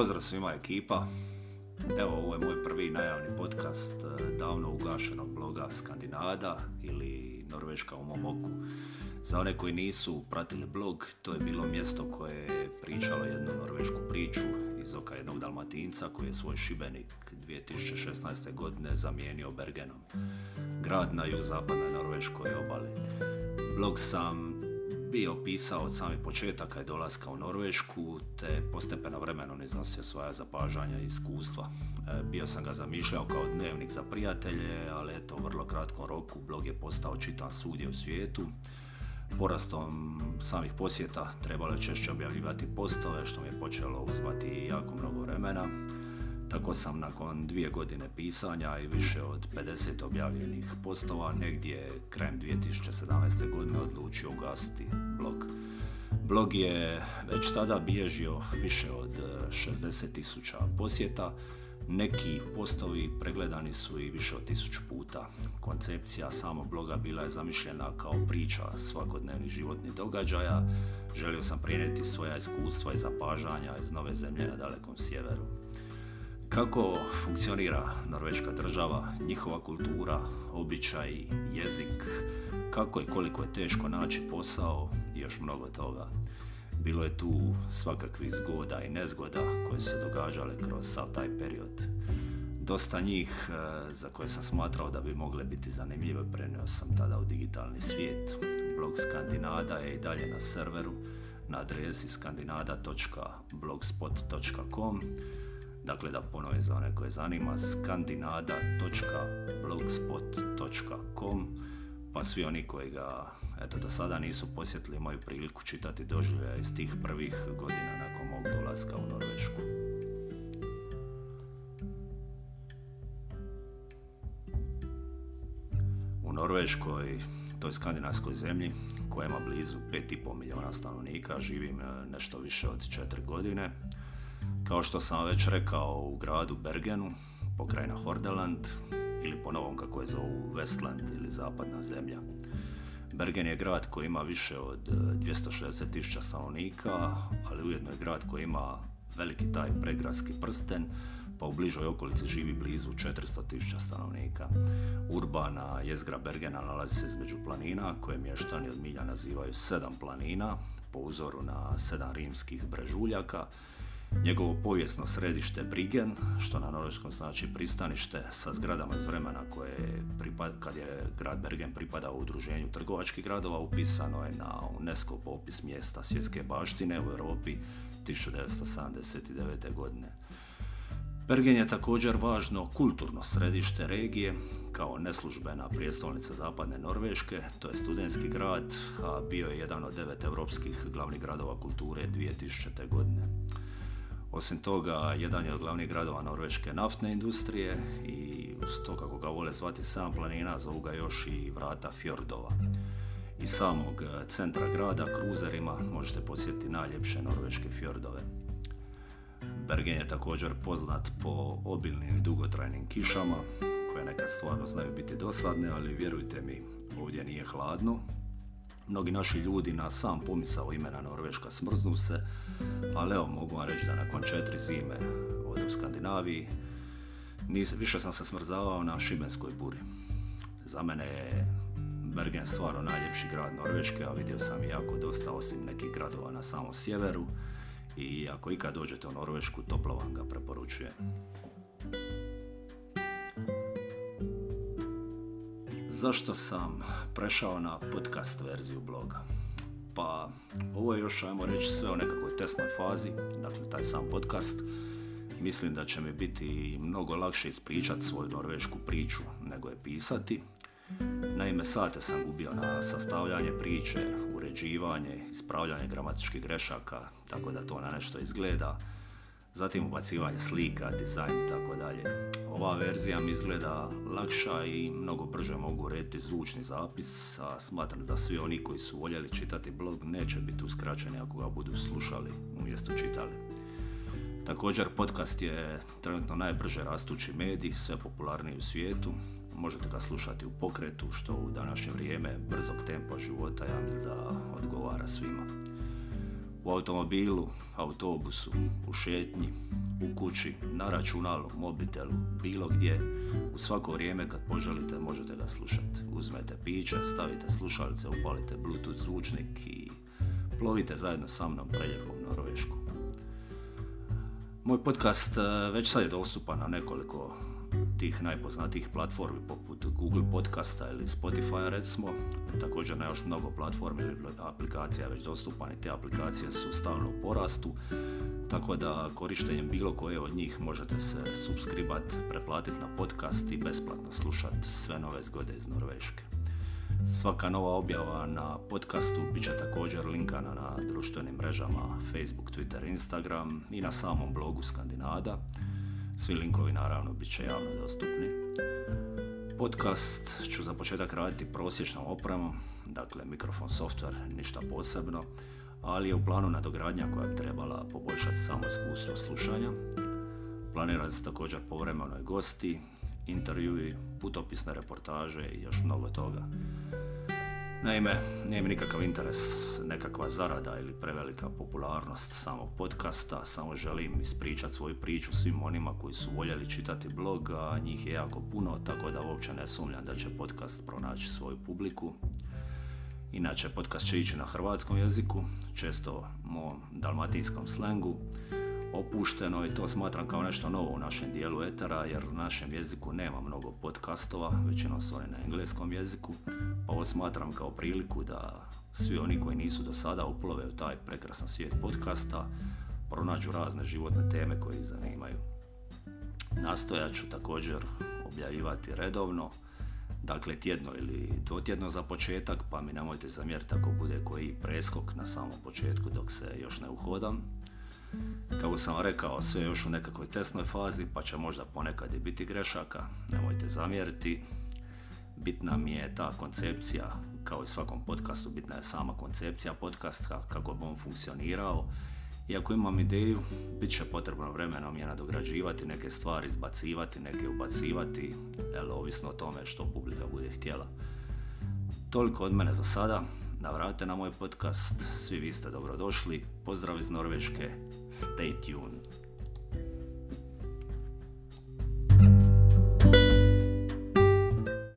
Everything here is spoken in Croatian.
Pozdrav svima ekipa. Evo, ovo je moj prvi najavni podcast eh, davno ugašenog bloga Skandinada ili Norveška u mom oku. Za one koji nisu pratili blog, to je bilo mjesto koje je pričalo jednu norvešku priču iz oka jednog dalmatinca koji je svoj šibenik 2016. godine zamijenio Bergenom. Grad na jugozapadnoj norveškoj obali. Blog sam bio pisao od samih početaka i dolaska u Norvešku, te postepeno vremenom iznosio svoja zapažanja i iskustva. E, bio sam ga zamišljao kao dnevnik za prijatelje, ali eto, u vrlo kratkom roku blog je postao čitan svugdje u svijetu. Porastom samih posjeta trebalo je češće objavljivati postove, što mi je počelo uzmati jako mnogo vremena. Tako sam nakon dvije godine pisanja i više od 50 objavljenih postova negdje krajem 2017. godine odlučio ugasiti blog. Blog je već tada bilježio više od 60 tisuća posjeta, neki postovi pregledani su i više od tisuću puta. Koncepcija samog bloga bila je zamišljena kao priča svakodnevnih životnih događaja. Želio sam prenijeti svoja iskustva i zapažanja iz nove zemlje na dalekom sjeveru. Kako funkcionira Norveška država, njihova kultura, običaj, jezik, kako i koliko je teško naći posao i još mnogo toga. Bilo je tu svakakvih zgoda i nezgoda koje su se događale kroz sav taj period. Dosta njih e, za koje sam smatrao da bi mogle biti zanimljive prenio sam tada u digitalni svijet. Blog Skandinada je i dalje na serveru na adresi skandinada.blogspot.com Dakle, da ponovim za one koje zanima, skandinada.blogspot.com pa svi oni koji ga eto, do sada nisu posjetili imaju priliku čitati doživljaja iz tih prvih godina nakon mog dolaska u Norvešku. U Norveškoj, toj skandinavskoj zemlji, koja ima blizu 5,5 milijuna stanovnika, živim e, nešto više od 4 godine. Kao što sam već rekao u gradu Bergenu, pokrajina Hordeland, ili po novom kako je zovu Westland ili zapadna zemlja. Bergen je grad koji ima više od 260.000 e, stanovnika, ali ujedno je grad koji ima veliki taj pregradski prsten, pa u bližoj okolici živi blizu 400.000 stanovnika. Urbana jezgra Bergena nalazi se između planina, koje mještani od milja nazivaju sedam planina, po uzoru na sedam rimskih brežuljaka, Njegovo povijesno središte Brigen, što na norveškom znači pristanište sa zgradama iz vremena koje je, kad je grad Bergen pripadao udruženju trgovačkih gradova, upisano je na UNESCO popis mjesta svjetske baštine u Europi 1979. godine. Bergen je također važno kulturno središte regije, kao neslužbena prijestolnica zapadne Norveške, to je studentski grad, a bio je jedan od devet europskih glavnih gradova kulture 2000. godine. Osim toga, jedan je od glavnih gradova norveške naftne industrije i uz to kako ga vole zvati sam planina, zovu ga još i vrata fjordova. Iz samog e, centra grada kruzerima možete posjetiti najljepše norveške fjordove. Bergen je također poznat po obilnim i dugotrajnim kišama, koje nekad stvarno znaju biti dosadne, ali vjerujte mi, ovdje nije hladno, Mnogi naši ljudi na sam pomisao imena Norveška smrznu se, ali evo mogu vam reći da nakon četiri zime ovdje u Skandinaviji nis, više sam se smrzavao na Šibenskoj buri. Za mene je Bergen stvarno najljepši grad Norveške, a vidio sam jako dosta osim nekih gradova na samom sjeveru i ako ikad dođete u Norvešku, toplo vam ga preporučujem. Zašto sam prešao na podcast verziju bloga? Pa ovo je još, ajmo reći, sve o nekakvoj testnoj fazi, dakle taj sam podcast. Mislim da će mi biti mnogo lakše ispričati svoju norvešku priču nego je pisati. Naime, sate sam gubio na sastavljanje priče, uređivanje, ispravljanje gramatičkih grešaka, tako da to na nešto izgleda zatim ubacivanje slika, dizajn i tako dalje. Ova verzija mi izgleda lakša i mnogo brže mogu urediti zvučni zapis, a smatram da svi oni koji su voljeli čitati blog neće biti uskraćeni ako ga budu slušali umjesto čitali. Također podcast je trenutno najbrže rastući medij, sve popularniji u svijetu. Možete ga slušati u pokretu, što u današnje vrijeme brzog tempa života ja mislim da odgovara svima. U automobilu, autobusu, u šetnji, u kući, na računalu, mobitelu, bilo gdje, u svako vrijeme kad poželite možete ga slušati. Uzmete piće, stavite slušalice, upalite bluetooth zvučnik i plovite zajedno sa mnom preljepom Norvešku. Moj podcast e, već sad je dostupan na nekoliko tih najpoznatijih platformi poput Google podcasta ili Spotify recimo. Također na još mnogo platformi ili aplikacija već dostupan i te aplikacije su stalno u porastu. Tako da korištenjem bilo koje od njih možete se subskribat, preplatiti na podcast i besplatno slušati sve nove zgode iz Norveške. Svaka nova objava na podcastu bit će također linkana na društvenim mrežama Facebook, Twitter, Instagram i na samom blogu Skandinada. Svi linkovi naravno bit će javno dostupni. Podcast ću za početak raditi prosječnom opremom, dakle mikrofon, software, ništa posebno, ali je u planu nadogradnja koja bi trebala poboljšati samo iskustvo slušanja. Planira se također povremeno i gosti, intervjui, putopisne reportaže i još mnogo toga. Naime, nije mi nikakav interes, nekakva zarada ili prevelika popularnost samog podcasta, samo želim ispričati svoju priču svim onima koji su voljeli čitati blog, a njih je jako puno, tako da uopće ne sumnjam da će podcast pronaći svoju publiku. Inače, podcast će ići na hrvatskom jeziku, često mom dalmatinskom slengu, opušteno i to smatram kao nešto novo u našem dijelu etera jer u našem jeziku nema mnogo podcastova, većinom su oni na engleskom jeziku, pa ovo smatram kao priliku da svi oni koji nisu do sada uplove u taj prekrasan svijet podcasta pronađu razne životne teme koje ih zanimaju. Nastojat ću također objavljivati redovno, dakle tjedno ili dvotjedno za početak, pa mi nemojte zamjeriti ako bude koji preskok na samom početku dok se još ne uhodam. Kako sam rekao, sve još u nekakvoj testnoj fazi, pa će možda ponekad i biti grešaka, nemojte zamjeriti. Bitna mi je ta koncepcija, kao i svakom podcastu, bitna je sama koncepcija podcasta, kako bi on funkcionirao. Iako imam ideju, bit će potrebno vremenom je nadograđivati neke stvari, izbacivati, neke ubacivati, jel, ovisno o tome što publika bude htjela. Toliko od mene za sada, navratite na moj podcast, svi vi ste dobrodošli, pozdrav iz Norveške, stay tuned.